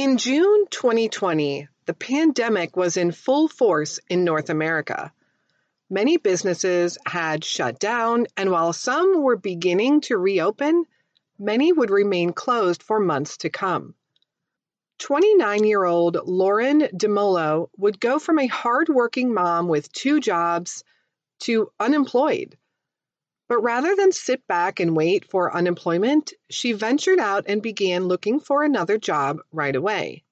In June 2020, the pandemic was in full force in North America. Many businesses had shut down, and while some were beginning to reopen, many would remain closed for months to come. 29 year old Lauren DeMolo would go from a hard-working mom with two jobs to unemployed. But rather than sit back and wait for unemployment, she ventured out and began looking for another job right away.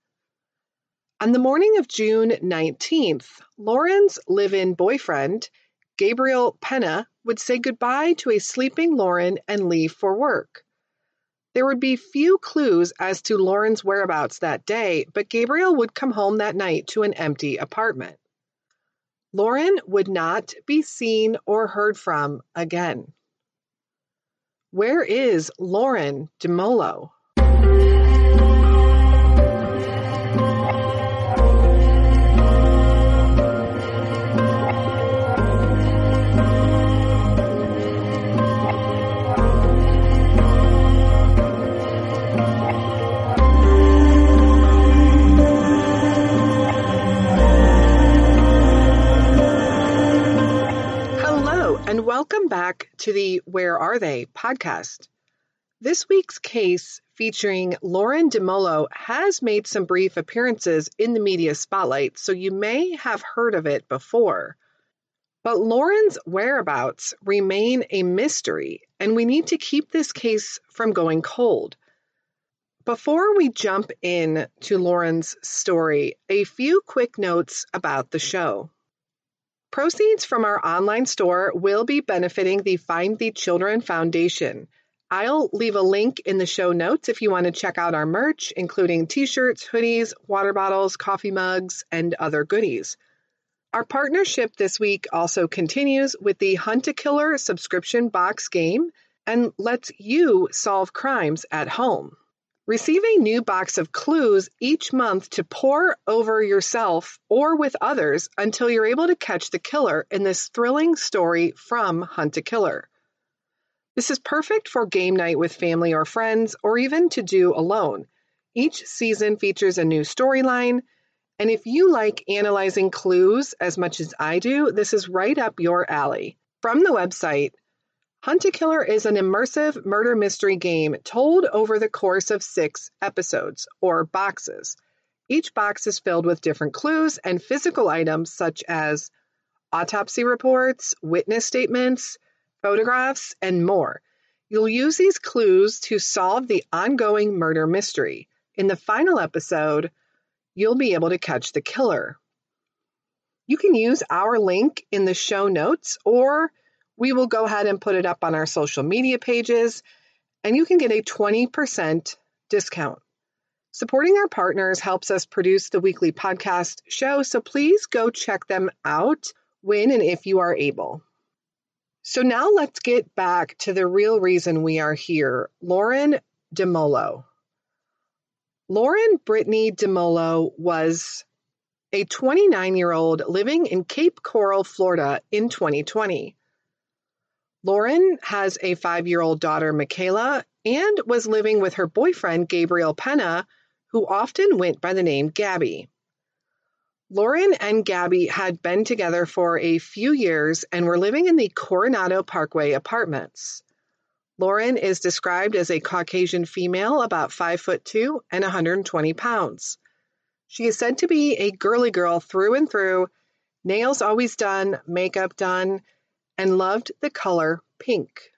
On the morning of June 19th, Lauren's live in boyfriend, Gabriel Penna, would say goodbye to a sleeping Lauren and leave for work. There would be few clues as to Lauren's whereabouts that day, but Gabriel would come home that night to an empty apartment. Lauren would not be seen or heard from again. Where is Lauren DeMolo? Welcome back to the Where Are They podcast. This week's case featuring Lauren DeMolo has made some brief appearances in the media spotlight, so you may have heard of it before. But Lauren's whereabouts remain a mystery, and we need to keep this case from going cold. Before we jump in to Lauren's story, a few quick notes about the show. Proceeds from our online store will be benefiting the Find the Children Foundation. I'll leave a link in the show notes if you want to check out our merch, including t shirts, hoodies, water bottles, coffee mugs, and other goodies. Our partnership this week also continues with the Hunt a Killer subscription box game and lets you solve crimes at home. Receive a new box of clues each month to pore over yourself or with others until you're able to catch the killer in this thrilling story from Hunt a Killer. This is perfect for game night with family or friends, or even to do alone. Each season features a new storyline, and if you like analyzing clues as much as I do, this is right up your alley. From the website, Hunt a Killer is an immersive murder mystery game told over the course of six episodes, or boxes. Each box is filled with different clues and physical items such as autopsy reports, witness statements, photographs, and more. You'll use these clues to solve the ongoing murder mystery. In the final episode, you'll be able to catch the killer. You can use our link in the show notes or we will go ahead and put it up on our social media pages, and you can get a 20% discount. Supporting our partners helps us produce the weekly podcast show, so please go check them out when and if you are able. So now let's get back to the real reason we are here Lauren DeMolo. Lauren Brittany DeMolo was a 29 year old living in Cape Coral, Florida in 2020. Lauren has a five year old daughter, Michaela, and was living with her boyfriend, Gabriel Penna, who often went by the name Gabby. Lauren and Gabby had been together for a few years and were living in the Coronado Parkway apartments. Lauren is described as a Caucasian female, about 5 foot 2 and 120 pounds. She is said to be a girly girl through and through, nails always done, makeup done, and loved the color pink.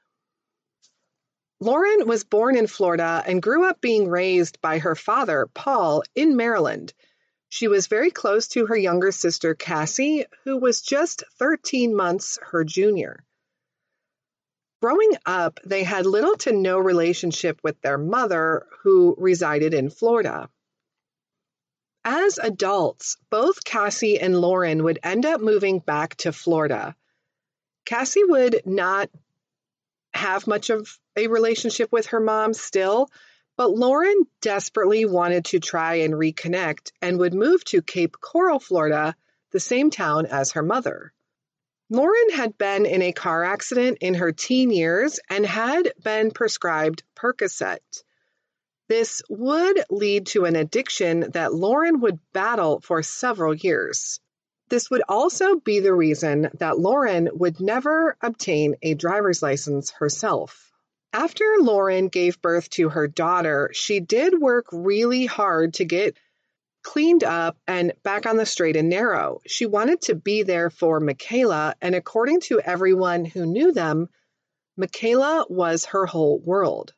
Lauren was born in Florida and grew up being raised by her father, Paul, in Maryland. She was very close to her younger sister, Cassie, who was just 13 months her junior. Growing up, they had little to no relationship with their mother, who resided in Florida. As adults, both Cassie and Lauren would end up moving back to Florida. Cassie would not have much of a relationship with her mom still, but Lauren desperately wanted to try and reconnect and would move to Cape Coral, Florida, the same town as her mother. Lauren had been in a car accident in her teen years and had been prescribed Percocet. This would lead to an addiction that Lauren would battle for several years. This would also be the reason that Lauren would never obtain a driver's license herself. After Lauren gave birth to her daughter, she did work really hard to get cleaned up and back on the straight and narrow. She wanted to be there for Michaela, and according to everyone who knew them, Michaela was her whole world.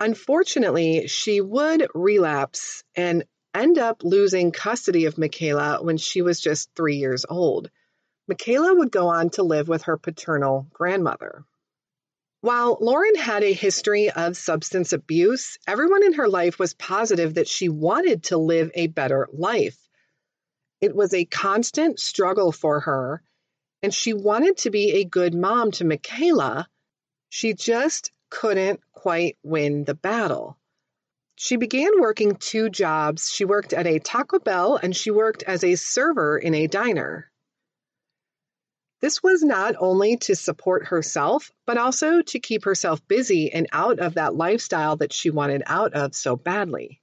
Unfortunately, she would relapse and end up losing custody of Michaela when she was just three years old. Michaela would go on to live with her paternal grandmother. While Lauren had a history of substance abuse, everyone in her life was positive that she wanted to live a better life. It was a constant struggle for her, and she wanted to be a good mom to Michaela. She just couldn't quite win the battle. She began working two jobs. She worked at a Taco Bell and she worked as a server in a diner. This was not only to support herself, but also to keep herself busy and out of that lifestyle that she wanted out of so badly.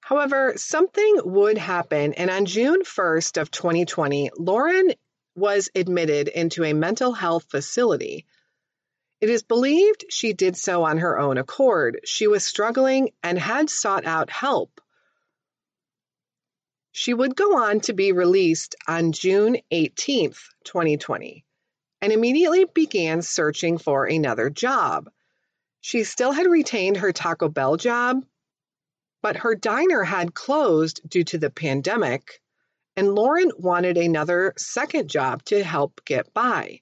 However, something would happen, and on June 1st of 2020, Lauren was admitted into a mental health facility it is believed she did so on her own accord. She was struggling and had sought out help. She would go on to be released on June 18, 2020, and immediately began searching for another job. She still had retained her Taco Bell job, but her diner had closed due to the pandemic, and Lauren wanted another second job to help get by.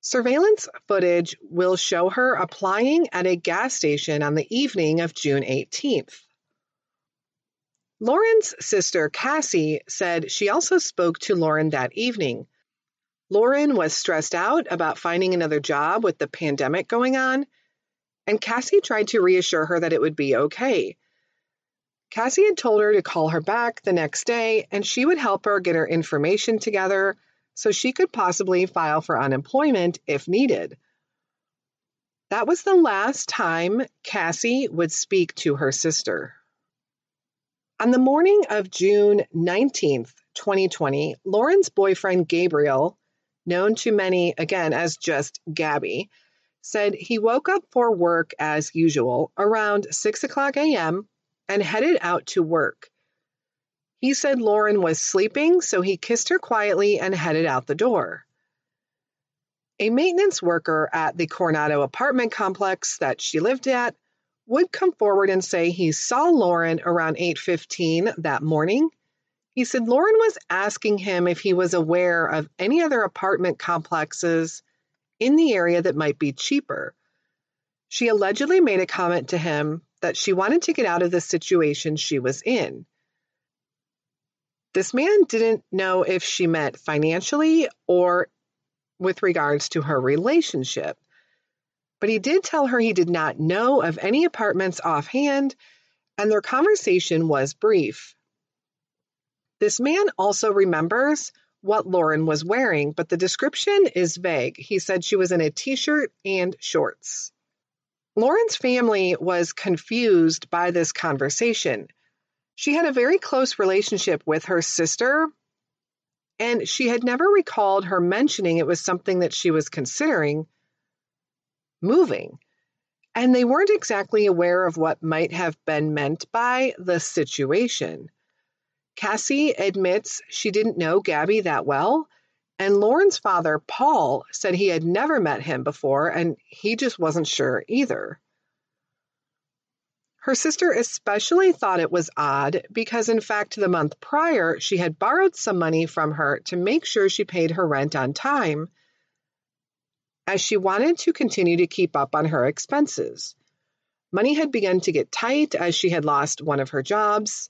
Surveillance footage will show her applying at a gas station on the evening of June 18th. Lauren's sister, Cassie, said she also spoke to Lauren that evening. Lauren was stressed out about finding another job with the pandemic going on, and Cassie tried to reassure her that it would be okay. Cassie had told her to call her back the next day and she would help her get her information together so she could possibly file for unemployment if needed. That was the last time Cassie would speak to her sister. On the morning of June 19th, 2020, Lauren's boyfriend Gabriel, known to many again as just Gabby, said he woke up for work as usual around 6 o'clock a.m. and headed out to work. He said Lauren was sleeping, so he kissed her quietly and headed out the door. A maintenance worker at the Coronado apartment complex that she lived at would come forward and say he saw Lauren around 8:15 that morning. He said Lauren was asking him if he was aware of any other apartment complexes in the area that might be cheaper. She allegedly made a comment to him that she wanted to get out of the situation she was in. This man didn't know if she meant financially or with regards to her relationship. But he did tell her he did not know of any apartments offhand, and their conversation was brief. This man also remembers what Lauren was wearing, but the description is vague. He said she was in a t shirt and shorts. Lauren's family was confused by this conversation. She had a very close relationship with her sister, and she had never recalled her mentioning it was something that she was considering moving. And they weren't exactly aware of what might have been meant by the situation. Cassie admits she didn't know Gabby that well, and Lauren's father, Paul, said he had never met him before and he just wasn't sure either. Her sister especially thought it was odd because, in fact, the month prior, she had borrowed some money from her to make sure she paid her rent on time, as she wanted to continue to keep up on her expenses. Money had begun to get tight as she had lost one of her jobs,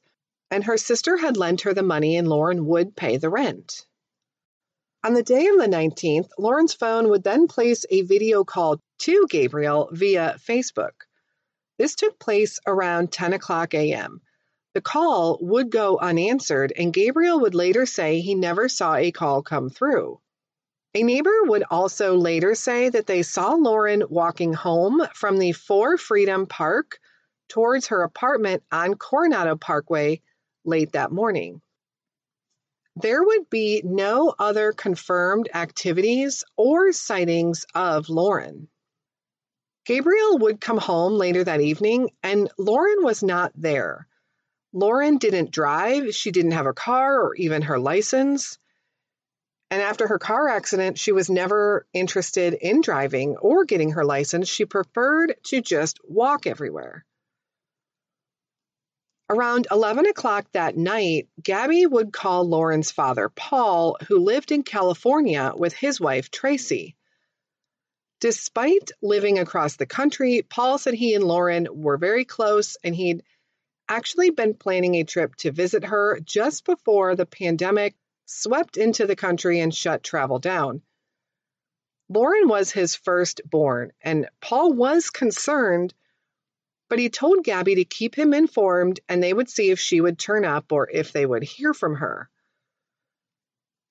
and her sister had lent her the money and Lauren would pay the rent. On the day of the 19th, Lauren's phone would then place a video call to Gabriel via Facebook. This took place around 10 o'clock a.m. The call would go unanswered, and Gabriel would later say he never saw a call come through. A neighbor would also later say that they saw Lauren walking home from the Four Freedom Park towards her apartment on Coronado Parkway late that morning. There would be no other confirmed activities or sightings of Lauren. Gabriel would come home later that evening, and Lauren was not there. Lauren didn't drive, she didn't have a car or even her license. And after her car accident, she was never interested in driving or getting her license. She preferred to just walk everywhere. Around 11 o'clock that night, Gabby would call Lauren's father, Paul, who lived in California with his wife, Tracy. Despite living across the country, Paul said he and Lauren were very close and he'd actually been planning a trip to visit her just before the pandemic swept into the country and shut travel down. Lauren was his firstborn, and Paul was concerned but he told Gabby to keep him informed and they would see if she would turn up or if they would hear from her.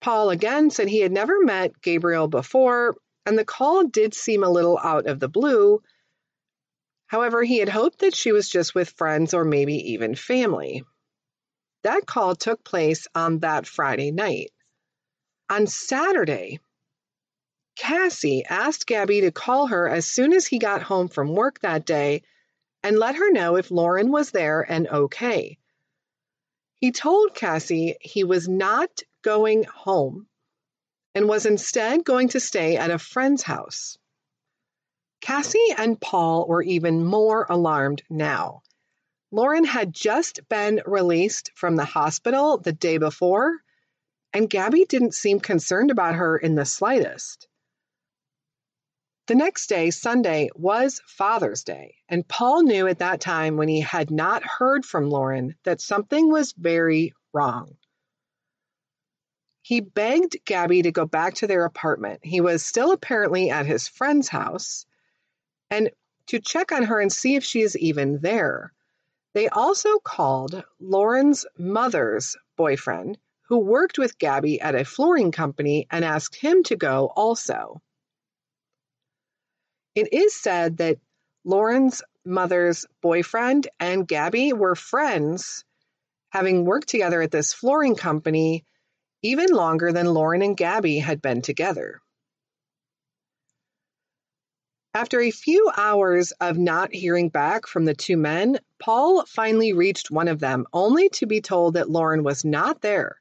Paul again said he had never met Gabriel before, and the call did seem a little out of the blue. However, he had hoped that she was just with friends or maybe even family. That call took place on that Friday night. On Saturday, Cassie asked Gabby to call her as soon as he got home from work that day and let her know if Lauren was there and okay. He told Cassie he was not going home and was instead going to stay at a friend's house. Cassie and Paul were even more alarmed now. Lauren had just been released from the hospital the day before, and Gabby didn't seem concerned about her in the slightest. The next day, Sunday, was Father's Day, and Paul knew at that time when he had not heard from Lauren that something was very wrong. He begged Gabby to go back to their apartment. He was still apparently at his friend's house, and to check on her and see if she is even there. They also called Lauren's mother's boyfriend, who worked with Gabby at a flooring company, and asked him to go also. It is said that Lauren's mother's boyfriend and Gabby were friends, having worked together at this flooring company even longer than Lauren and Gabby had been together. After a few hours of not hearing back from the two men, Paul finally reached one of them, only to be told that Lauren was not there.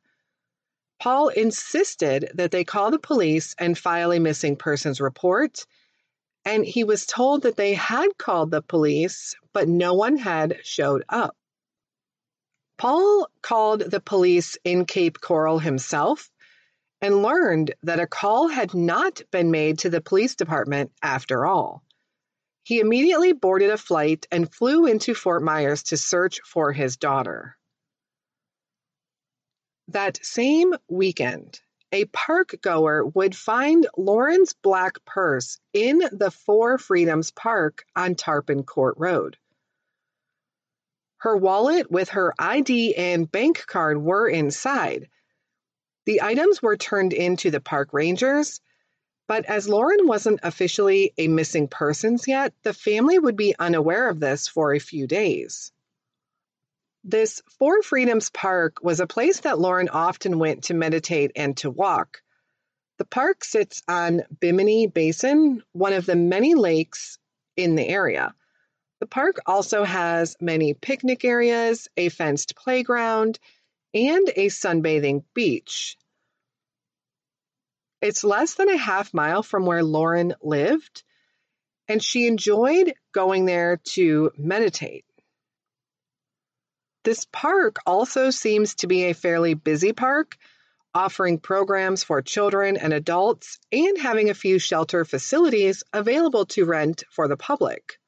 Paul insisted that they call the police and file a missing persons report and he was told that they had called the police, but no one had showed up. Paul called the police in Cape Coral himself and learned that a call had not been made to the police department after all. He immediately boarded a flight and flew into Fort Myers to search for his daughter. That same weekend, a park goer would find Lauren's black purse in the Four Freedoms Park on Tarpon Court Road. Her wallet with her ID and bank card were inside. The items were turned in to the park rangers, but as Lauren wasn't officially a missing persons yet, the family would be unaware of this for a few days. This Four Freedoms Park was a place that Lauren often went to meditate and to walk. The park sits on Bimini Basin, one of the many lakes in the area. The park also has many picnic areas, a fenced playground, and a sunbathing beach. It's less than a half mile from where Lauren lived, and she enjoyed going there to meditate. This park also seems to be a fairly busy park, offering programs for children and adults and having a few shelter facilities available to rent for the public.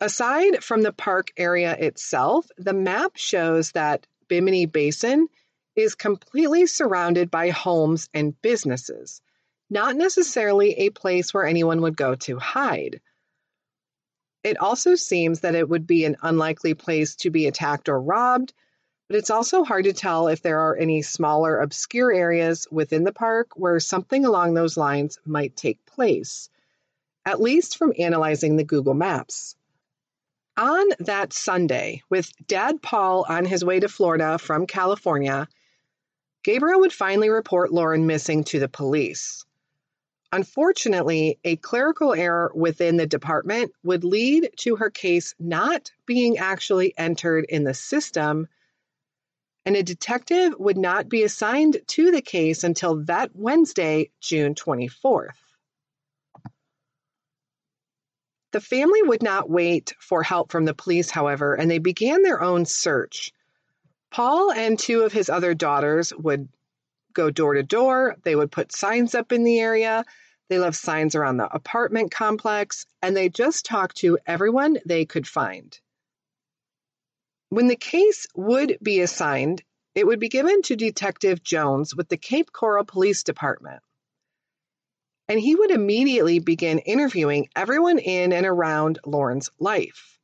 Aside from the park area itself, the map shows that Bimini Basin is completely surrounded by homes and businesses, not necessarily a place where anyone would go to hide. It also seems that it would be an unlikely place to be attacked or robbed, but it's also hard to tell if there are any smaller, obscure areas within the park where something along those lines might take place, at least from analyzing the Google Maps. On that Sunday, with Dad Paul on his way to Florida from California, Gabriel would finally report Lauren missing to the police. Unfortunately, a clerical error within the department would lead to her case not being actually entered in the system and a detective would not be assigned to the case until that Wednesday, June 24th. The family would not wait for help from the police, however, and they began their own search. Paul and two of his other daughters would go door to door. They would put signs up in the area. They left signs around the apartment complex, and they just talked to everyone they could find. When the case would be assigned, it would be given to Detective Jones with the Cape Coral Police Department. And he would immediately begin interviewing everyone in and around Lauren's life.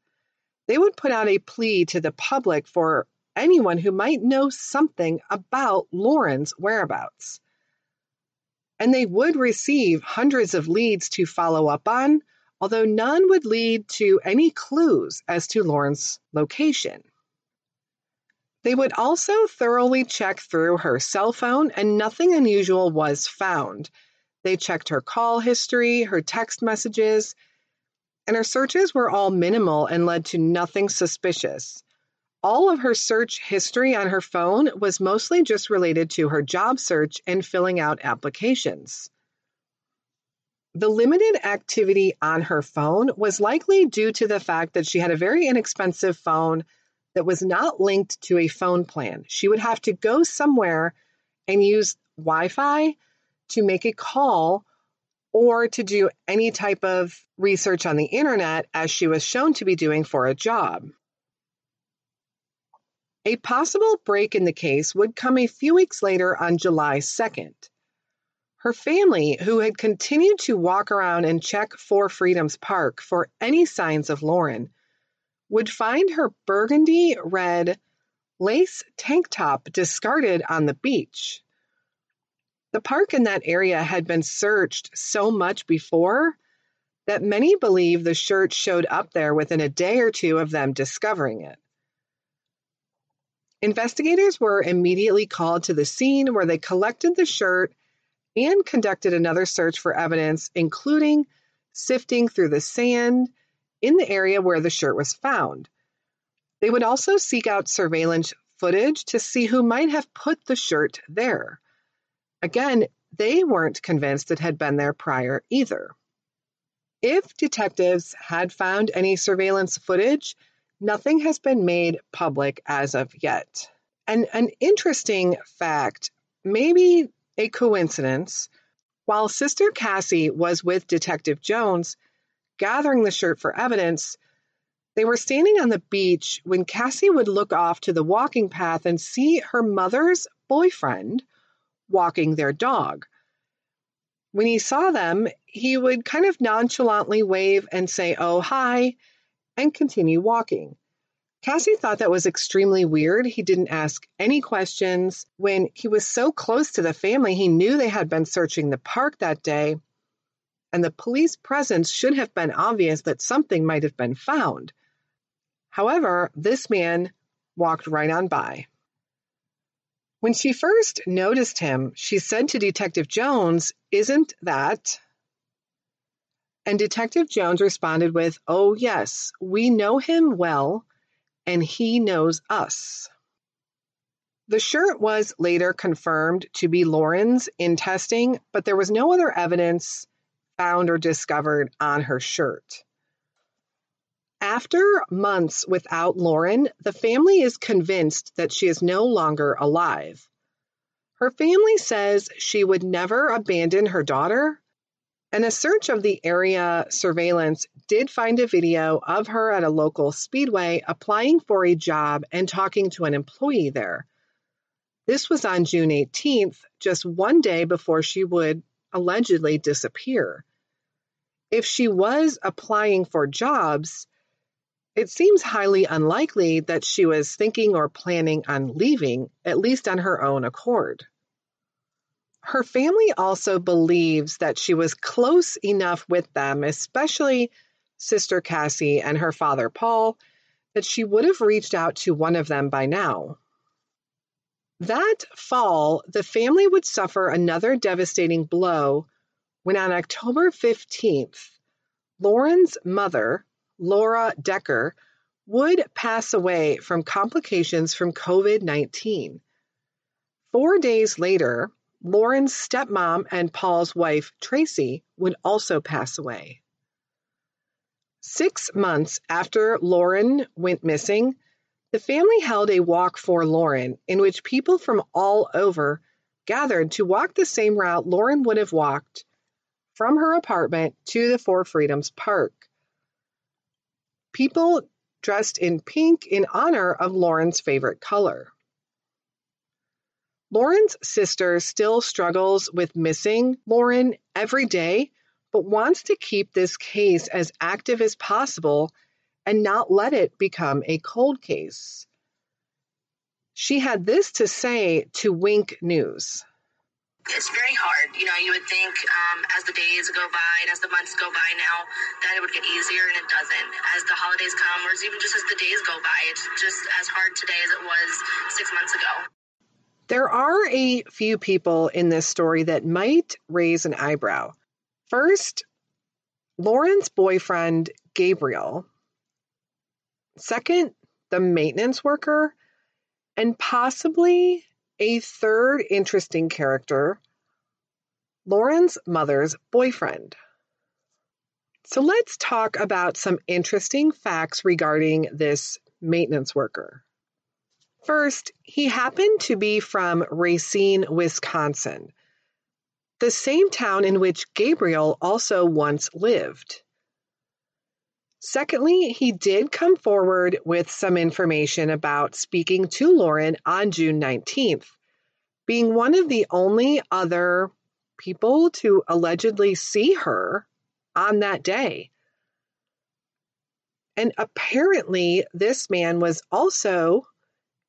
They would put out a plea to the public for anyone who might know something about Lauren's whereabouts. And they would receive hundreds of leads to follow up on, although none would lead to any clues as to Lauren's location. They would also thoroughly check through her cell phone, and nothing unusual was found. They checked her call history, her text messages, and her searches were all minimal and led to nothing suspicious. All of her search history on her phone was mostly just related to her job search and filling out applications. The limited activity on her phone was likely due to the fact that she had a very inexpensive phone that was not linked to a phone plan. She would have to go somewhere and use Wi Fi to make a call or to do any type of research on the internet as she was shown to be doing for a job. A possible break in the case would come a few weeks later on July 2nd. Her family, who had continued to walk around and check Four Freedoms Park for any signs of Lauren, would find her burgundy red lace tank top discarded on the beach. The park in that area had been searched so much before that many believe the shirt showed up there within a day or two of them discovering it. Investigators were immediately called to the scene where they collected the shirt and conducted another search for evidence, including sifting through the sand in the area where the shirt was found. They would also seek out surveillance footage to see who might have put the shirt there. Again, they weren't convinced it had been there prior either. If detectives had found any surveillance footage, nothing has been made public as of yet. And an interesting fact, maybe a coincidence, while Sister Cassie was with Detective Jones, gathering the shirt for evidence, they were standing on the beach when Cassie would look off to the walking path and see her mother's boyfriend walking their dog. When he saw them, he would kind of nonchalantly wave and say, Oh, hi, and continue walking. Cassie thought that was extremely weird. He didn't ask any questions. When he was so close to the family, he knew they had been searching the park that day and the police presence should have been obvious that something might have been found. However, this man walked right on by. When she first noticed him, she said to Detective Jones, Isn't that? And Detective Jones responded with, Oh, yes, we know him well, and he knows us. The shirt was later confirmed to be Lauren's in testing, but there was no other evidence found or discovered on her shirt. After months without Lauren, the family is convinced that she is no longer alive. Her family says she would never abandon her daughter, and a search of the area surveillance did find a video of her at a local speedway applying for a job and talking to an employee there. This was on June 18th, just one day before she would allegedly disappear. If she was applying for jobs, it seems highly unlikely that she was thinking or planning on leaving, at least on her own accord. Her family also believes that she was close enough with them, especially Sister Cassie and her father Paul, that she would have reached out to one of them by now. That fall, the family would suffer another devastating blow when on October 15th, Lauren's mother, Laura Decker, would pass away from complications from COVID 19. Four days later, Lauren's stepmom and Paul's wife, Tracy, would also pass away. Six months after Lauren went missing, the family held a walk for Lauren in which people from all over gathered to walk the same route Lauren would have walked from her apartment to the Four Freedoms Park. People dressed in pink in honor of Lauren's favorite color. Lauren's sister still struggles with missing Lauren every day, but wants to keep this case as active as possible and not let it become a cold case. She had this to say to Wink News. It's very hard. You know, you would think um, as the days go by and as the months go by now that it would get easier, and it doesn't. As the holidays come, or even just as the days go by, it's just as hard today as it was six months ago. There are a few people in this story that might raise an eyebrow. First, Lauren's boyfriend, Gabriel. Second, the maintenance worker. And possibly a third interesting character, Lauren's mother's boyfriend. So let's talk about some interesting facts regarding this maintenance worker. First, he happened to be from Racine, Wisconsin, the same town in which Gabriel also once lived. Secondly, he did come forward with some information about speaking to Lauren on June 19th, being one of the only other people to allegedly see her on that day. And apparently, this man was also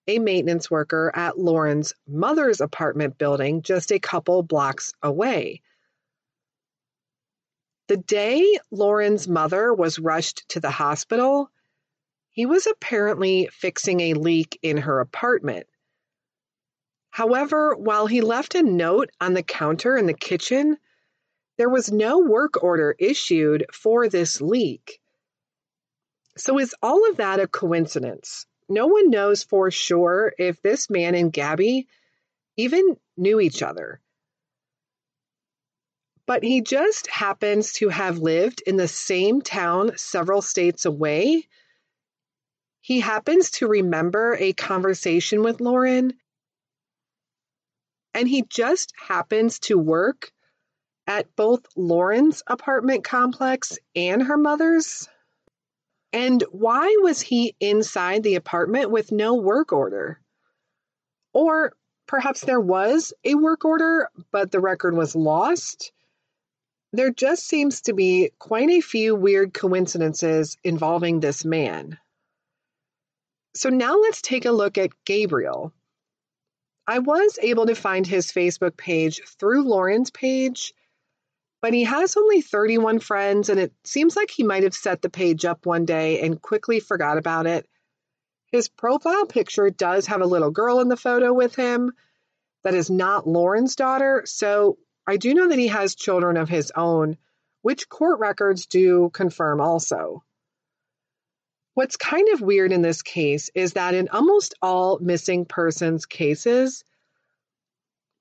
a maintenance worker at Lauren's mother's apartment building just a couple blocks away. The day Lauren's mother was rushed to the hospital, he was apparently fixing a leak in her apartment. However, while he left a note on the counter in the kitchen, there was no work order issued for this leak. So, is all of that a coincidence? No one knows for sure if this man and Gabby even knew each other but he just happens to have lived in the same town several states away. He happens to remember a conversation with Lauren, and he just happens to work at both Lauren's apartment complex and her mother's. And why was he inside the apartment with no work order? Or perhaps there was a work order, but the record was lost there just seems to be quite a few weird coincidences involving this man. So now let's take a look at Gabriel. I was able to find his Facebook page through Lauren's page, but he has only 31 friends, and it seems like he might have set the page up one day and quickly forgot about it. His profile picture does have a little girl in the photo with him that is not Lauren's daughter, so I do know that he has children of his own, which court records do confirm also. What's kind of weird in this case is that in almost all missing persons cases,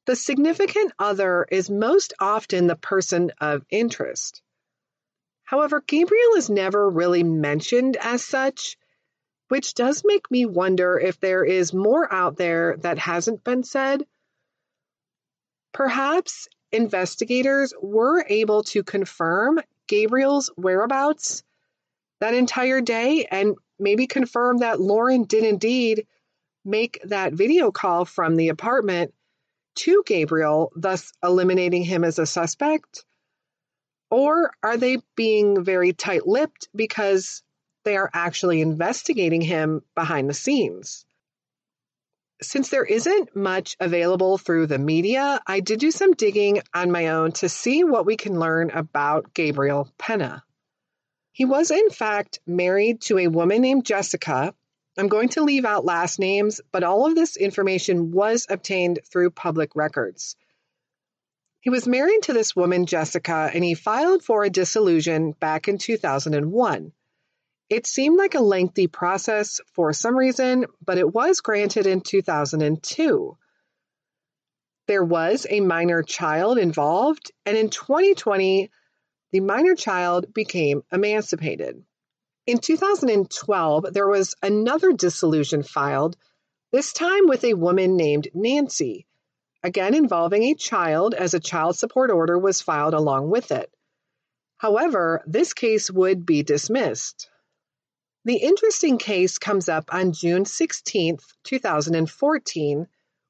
the significant other is most often the person of interest. However, Gabriel is never really mentioned as such, which does make me wonder if there is more out there that hasn't been said. Perhaps investigators were able to confirm Gabriel's whereabouts that entire day and maybe confirm that Lauren did indeed make that video call from the apartment to Gabriel, thus eliminating him as a suspect? Or are they being very tight lipped because they are actually investigating him behind the scenes. Since there isn't much available through the media, I did do some digging on my own to see what we can learn about Gabriel Penna. He was, in fact, married to a woman named Jessica. I'm going to leave out last names, but all of this information was obtained through public records. He was married to this woman, Jessica, and he filed for a dissolution back in 2001. It seemed like a lengthy process for some reason, but it was granted in 2002. There was a minor child involved, and in 2020, the minor child became emancipated. In 2012, there was another dissolution filed, this time with a woman named Nancy, again involving a child, as a child support order was filed along with it. However, this case would be dismissed. The interesting case comes up on June 16, 2014,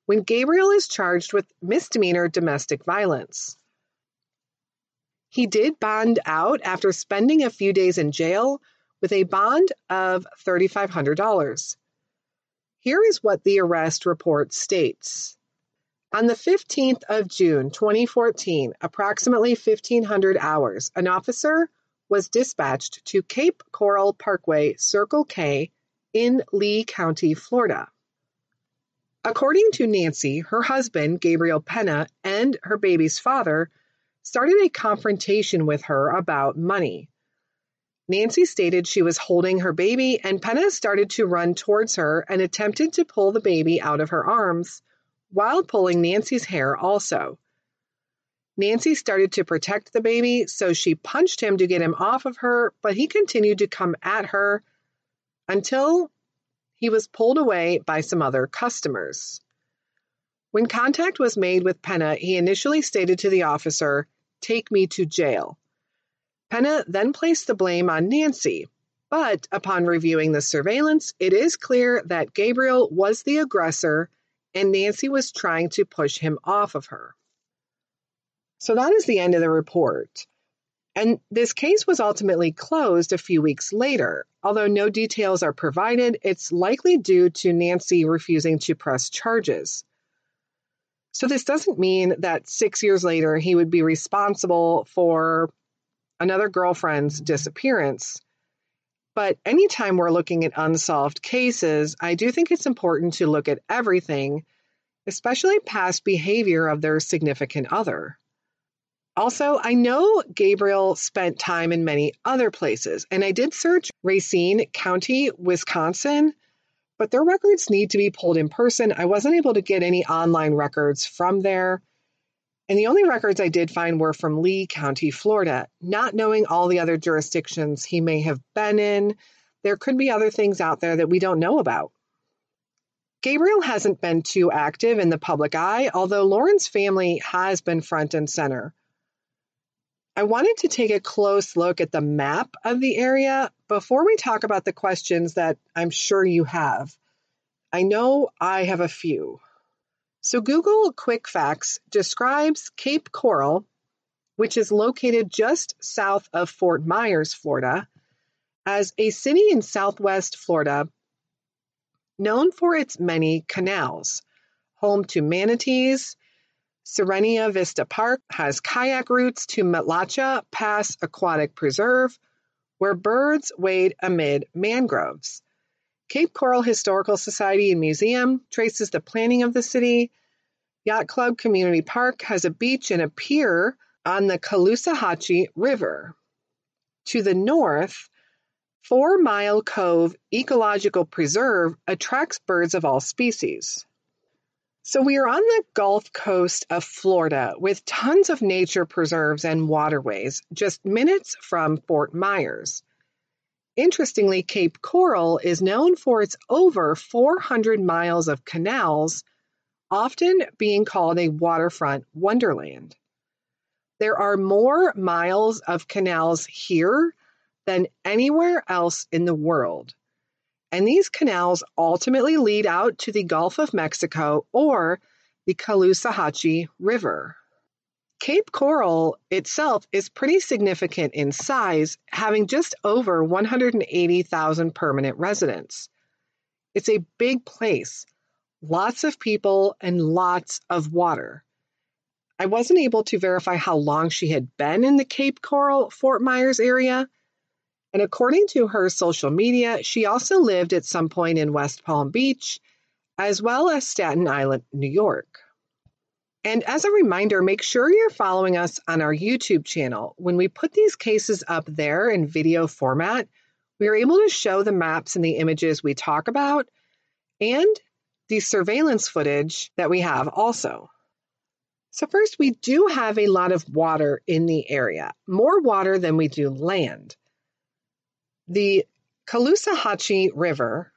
when Gabriel is charged with misdemeanor domestic violence. He did bond out after spending a few days in jail with a bond of $3,500. Here is what the arrest report states. On the 15th of June 2014, approximately 1500 hours, an officer was dispatched to Cape Coral Parkway, Circle K, in Lee County, Florida. According to Nancy, her husband, Gabriel Penna, and her baby's father started a confrontation with her about money. Nancy stated she was holding her baby, and Penna started to run towards her and attempted to pull the baby out of her arms while pulling Nancy's hair also. Nancy started to protect the baby, so she punched him to get him off of her, but he continued to come at her until he was pulled away by some other customers. When contact was made with Penna, he initially stated to the officer, Take me to jail. Penna then placed the blame on Nancy, but upon reviewing the surveillance, it is clear that Gabriel was the aggressor and Nancy was trying to push him off of her. So that is the end of the report. And this case was ultimately closed a few weeks later. Although no details are provided, it's likely due to Nancy refusing to press charges. So this doesn't mean that six years later he would be responsible for another girlfriend's disappearance. But anytime we're looking at unsolved cases, I do think it's important to look at everything, especially past behavior of their significant other. Also, I know Gabriel spent time in many other places, and I did search Racine County, Wisconsin, but their records need to be pulled in person. I wasn't able to get any online records from there. And the only records I did find were from Lee County, Florida. Not knowing all the other jurisdictions he may have been in, there could be other things out there that we don't know about. Gabriel hasn't been too active in the public eye, although Lauren's family has been front and center. I wanted to take a close look at the map of the area before we talk about the questions that I'm sure you have. I know I have a few. So, Google Quick Facts describes Cape Coral, which is located just south of Fort Myers, Florida, as a city in southwest Florida known for its many canals, home to manatees, Sirenia Vista Park has kayak routes to Matlacha Pass Aquatic Preserve, where birds wade amid mangroves. Cape Coral Historical Society and Museum traces the planning of the city. Yacht Club Community Park has a beach and a pier on the Caloosahatchee River. To the north, Four Mile Cove Ecological Preserve attracts birds of all species. So we are on the Gulf Coast of Florida with tons of nature preserves and waterways, just minutes from Fort Myers. Interestingly, Cape Coral is known for its over 400 miles of canals, often being called a waterfront wonderland. There are more miles of canals here than anywhere else in the world and these canals ultimately lead out to the Gulf of Mexico or the Caloosahatchee River. Cape Coral itself is pretty significant in size, having just over 180,000 permanent residents. It's a big place, lots of people, and lots of water. I wasn't able to verify how long she had been in the Cape Coral, Fort Myers area. And according to her social media, she also lived at some point in West Palm Beach, as well as Staten Island, New York. And as a reminder, make sure you're following us on our YouTube channel. When we put these cases up there in video format, we are able to show the maps and the images we talk about and the surveillance footage that we have also. So, first, we do have a lot of water in the area, more water than we do land. The Caloosahatchee River,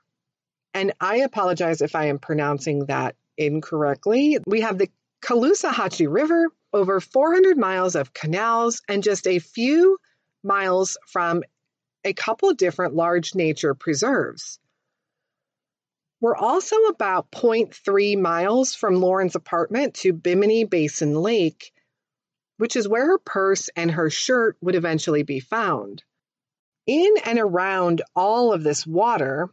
and I apologize if I am pronouncing that incorrectly. We have the Caloosahatchee River, over 400 miles of canals, and just a few miles from a couple different large nature preserves. We're also about 0.3 miles from Lauren's apartment to Bimini Basin Lake, which is where her purse and her shirt would eventually be found. In and around all of this water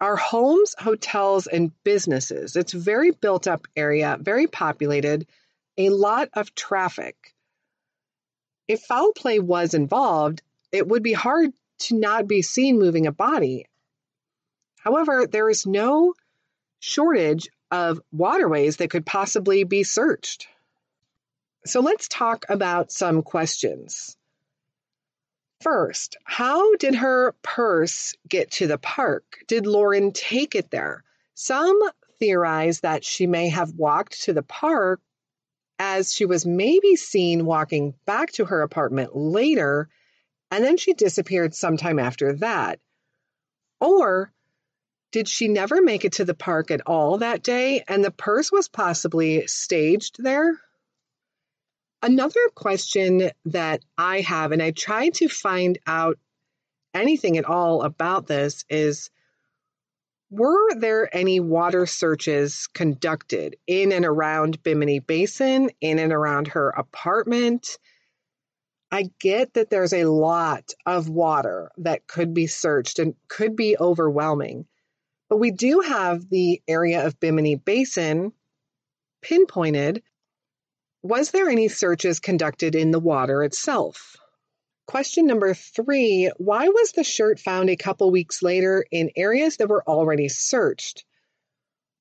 are homes, hotels, and businesses. It's a very built up area, very populated, a lot of traffic. If foul play was involved, it would be hard to not be seen moving a body. However, there is no shortage of waterways that could possibly be searched. So let's talk about some questions. First, how did her purse get to the park? Did Lauren take it there? Some theorize that she may have walked to the park as she was maybe seen walking back to her apartment later and then she disappeared sometime after that. Or did she never make it to the park at all that day and the purse was possibly staged there? Another question that I have, and I tried to find out anything at all about this, is were there any water searches conducted in and around Bimini Basin, in and around her apartment? I get that there's a lot of water that could be searched and could be overwhelming. But we do have the area of Bimini Basin pinpointed. Was there any searches conducted in the water itself? Question number three Why was the shirt found a couple weeks later in areas that were already searched?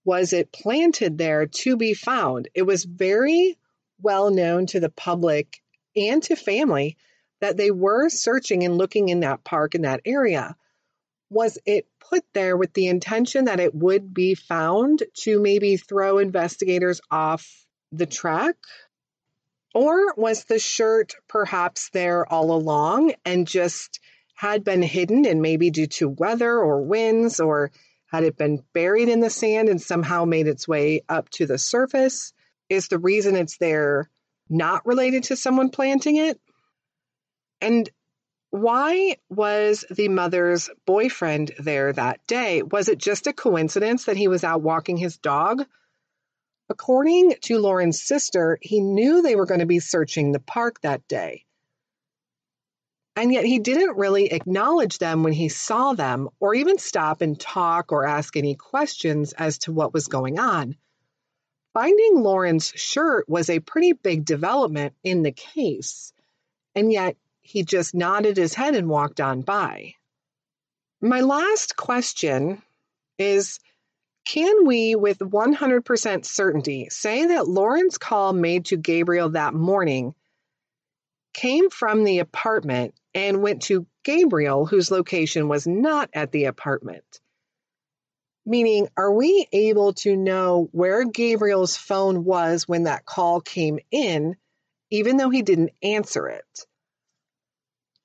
Was it planted there to be found? It was very well known to the public and to family that they were searching and looking in that park in that area. Was it put there with the intention that it would be found to maybe throw investigators off the track? Or was the shirt perhaps there all along and just had been hidden and maybe due to weather or winds, or had it been buried in the sand and somehow made its way up to the surface? Is the reason it's there not related to someone planting it? And why was the mother's boyfriend there that day? Was it just a coincidence that he was out walking his dog? According to Lauren's sister, he knew they were going to be searching the park that day. And yet he didn't really acknowledge them when he saw them, or even stop and talk or ask any questions as to what was going on. Finding Lauren's shirt was a pretty big development in the case, and yet he just nodded his head and walked on by. My last question is Can we, with 100% certainty, say that Lauren's call made to Gabriel that morning came from the apartment and went to Gabriel, whose location was not at the apartment? Meaning, are we able to know where Gabriel's phone was when that call came in, even though he didn't answer it?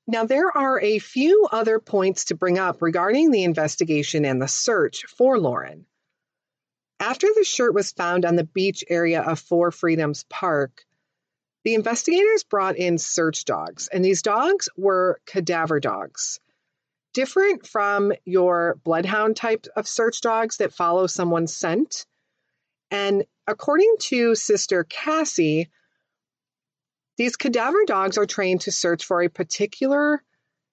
Now, there are a few other points to bring up regarding the investigation and the search for Lauren. After the shirt was found on the beach area of Four Freedoms Park, the investigators brought in search dogs, and these dogs were cadaver dogs different from your bloodhound type of search dogs that follow someone's scent. And according to Sister Cassie, These cadaver dogs are trained to search for a particular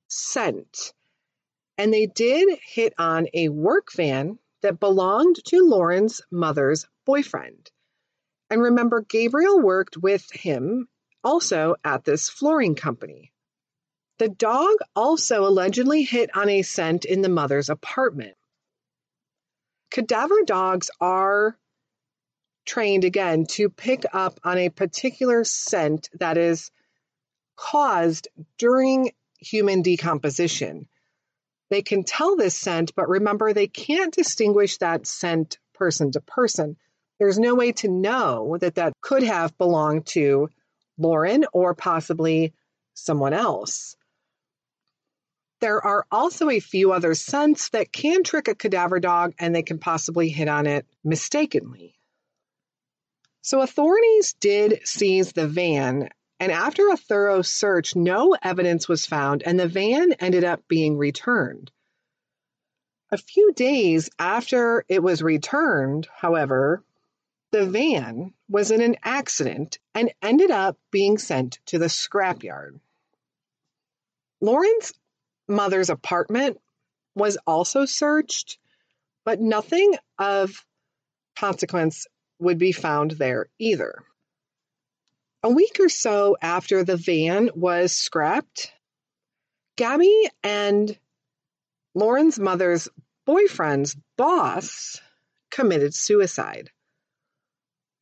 scent, and they did hit on a work van that belonged to Lauren's mother's boyfriend. And remember, Gabriel worked with him also at this flooring company. The dog also allegedly hit on a scent in the mother's apartment. Cadaver dogs are trained again to pick up on a particular scent that is caused during human decomposition. They can tell this scent, but remember, they can't distinguish that scent person to person. There's no way to know that that could have belonged to Lauren or possibly someone else. There are also a few other scents that can trick a cadaver dog and they can possibly hit on it mistakenly. So authorities did seize the van, and after a thorough search, no evidence was found and the van ended up being returned. A few days after it was returned, however, the van was in an accident and ended up being sent to the scrapyard. Lauren's mother's apartment was also searched, but nothing of consequence would be found there either. A week or so after the van was scrapped, Gabby and Lauren's mother's boyfriend's boss committed suicide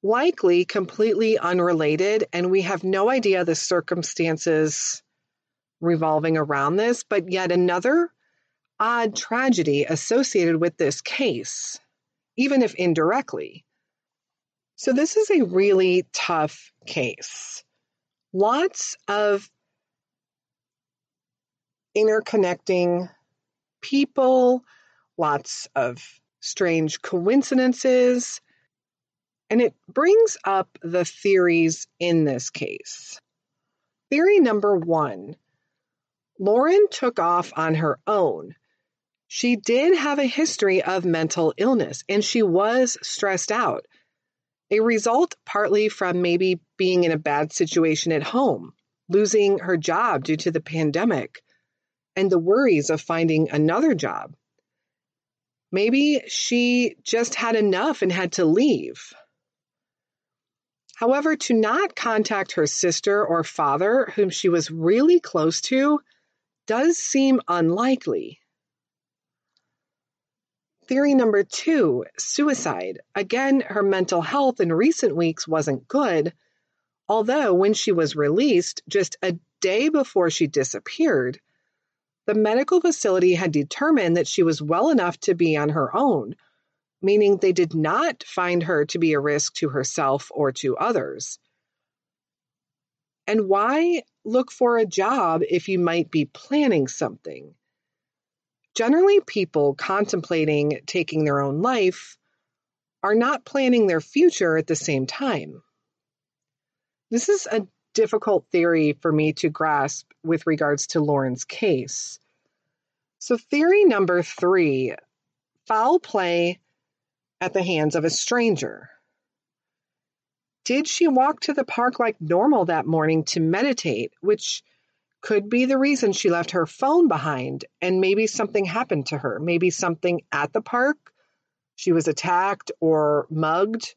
likely completely unrelated, and we have no idea the circumstances revolving around this, but yet another odd tragedy associated with this case, even if indirectly. So, this is a really tough case. Lots of interconnecting people, lots of strange coincidences and it brings up the theories in this case. Theory number one Lauren took off on her own. She did have a history of mental illness and she was stressed out. A result partly from maybe being in a bad situation at home, losing her job due to the pandemic, and the worries of finding another job. Maybe she just had enough and had to leave. However, to not contact her sister or father, whom she was really close to, does seem unlikely. Theory number two suicide. Again, her mental health in recent weeks wasn't good, although when she was released, just a day before she disappeared, the medical facility had determined that she was well enough to be on her own meaning they did not find her to be a risk to herself or to others. And why look for a job if you might be planning something? Generally, people contemplating taking their own life are not planning their future at the same time. This is a difficult theory for me to grasp with regards to Lauren's case. So, theory number three foul play at the hands of a stranger? Did she walk to the park like normal that morning to meditate, which could be the reason she left her phone behind and maybe something happened to her? Maybe something at the park? She was attacked or mugged?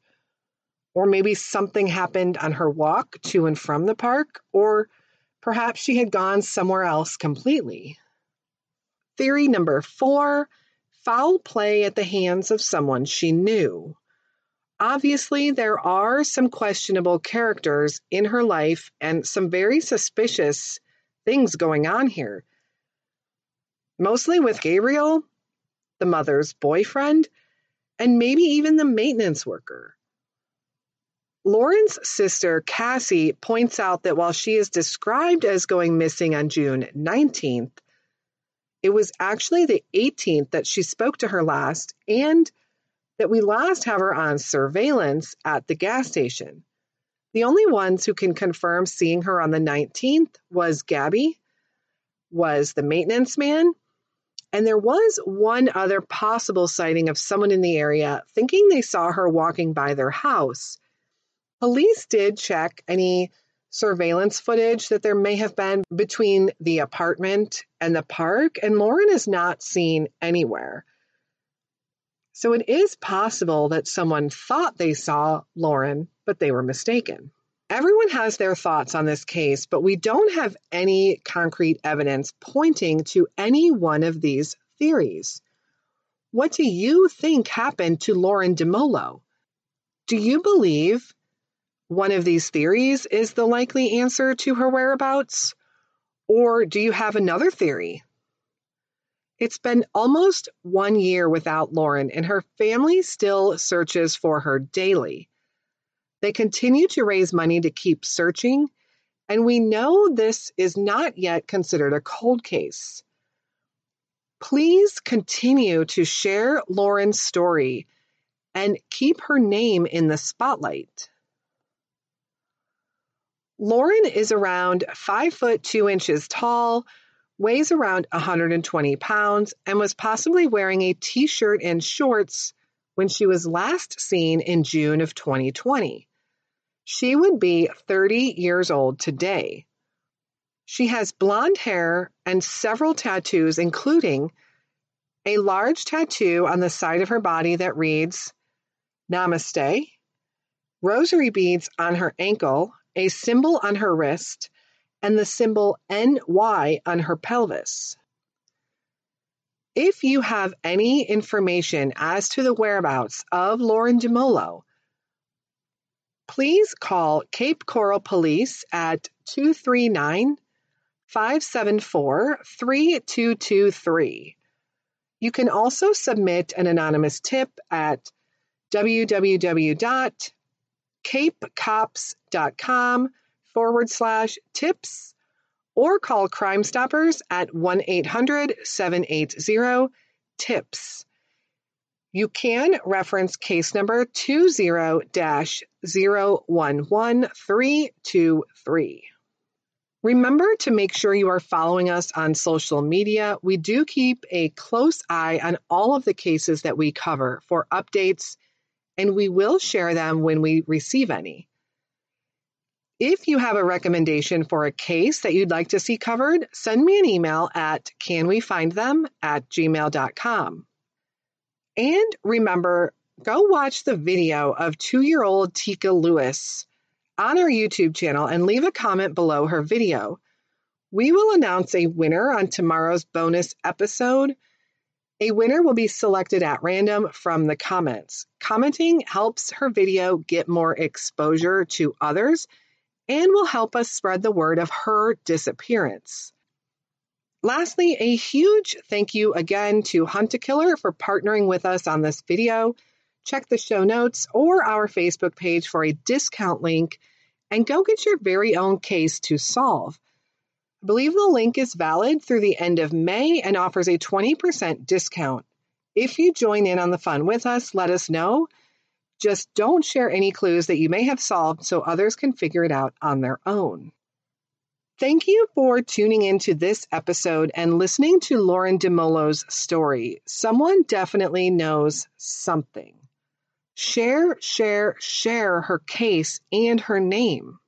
Or maybe something happened on her walk to and from the park? Or perhaps she had gone somewhere else completely? Theory number four foul play at the hands of someone she knew. Obviously, there are some questionable characters in her life and some very suspicious things going on here. Mostly with Gabriel, the mother's boyfriend, and maybe even the maintenance worker. Lauren's sister, Cassie, points out that while she is described as going missing on June 19th, it was actually the 18th that she spoke to her last, and that we last have her on surveillance at the gas station. The only ones who can confirm seeing her on the 19th was Gabby, was the maintenance man, and there was one other possible sighting of someone in the area thinking they saw her walking by their house. Police did check any surveillance footage that there may have been between the apartment and the park, and Lauren is not seen anywhere. So it is possible that someone thought they saw Lauren, but they were mistaken. Everyone has their thoughts on this case, but we don't have any concrete evidence pointing to any one of these theories. What do you think happened to Lauren Dumolo? Do you believe one of these theories is the likely answer to her whereabouts? Or do you have another theory? It's been almost one year without Lauren, and her family still searches for her daily. They continue to raise money to keep searching, and we know this is not yet considered a cold case. Please continue to share Lauren's story and keep her name in the spotlight. Lauren is around five foot two inches tall, weighs around 120 pounds, and was possibly wearing a t shirt and shorts when she was last seen in June of 2020. She would be 30 years old today. She has blonde hair and several tattoos, including a large tattoo on the side of her body that reads Namaste, rosary beads on her ankle, a symbol on her wrist, and the symbol NY on her pelvis. If you have any information as to the whereabouts of Lauren Dumolo, please call Cape Coral Police at 239 574 3223. You can also submit an anonymous tip at www.capecops.com forward slash tips or call Crime Stoppers at 1 800 780 TIPS. You can reference case number 20 011323. Remember to make sure you are following us on social media. We do keep a close eye on all of the cases that we cover for updates, and we will share them when we receive any. If you have a recommendation for a case that you'd like to see covered, send me an email at canwefindthem at gmail.com. And remember, go watch the video of two year old Teekah Lewis on our YouTube channel and leave a comment below her video. We will announce a winner on tomorrow's bonus episode. A winner will be selected at random from the comments. Commenting helps her video get more exposure to others and will help us spread the word of her disappearance. Lastly, a huge thank you again to Hunt a Killer for partnering with us on this video. Check the show notes or our Facebook page for a discount link and go get your very own case to solve. I believe the link is valid through the end of May and offers a 20% discount. If you join in on the fun with us, let us know. Just don't share any clues that you may have solved so others can figure it out on their own. Thank you for tuning into this episode and listening to Lauren Dumolo's story. Someone definitely knows something. Share, share, share her case and her name.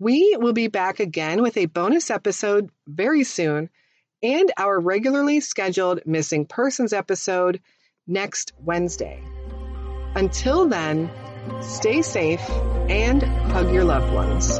We will be back again with a bonus episode very soon and our regularly scheduled missing persons episode next Wednesday. Until then, stay safe and hug your loved ones.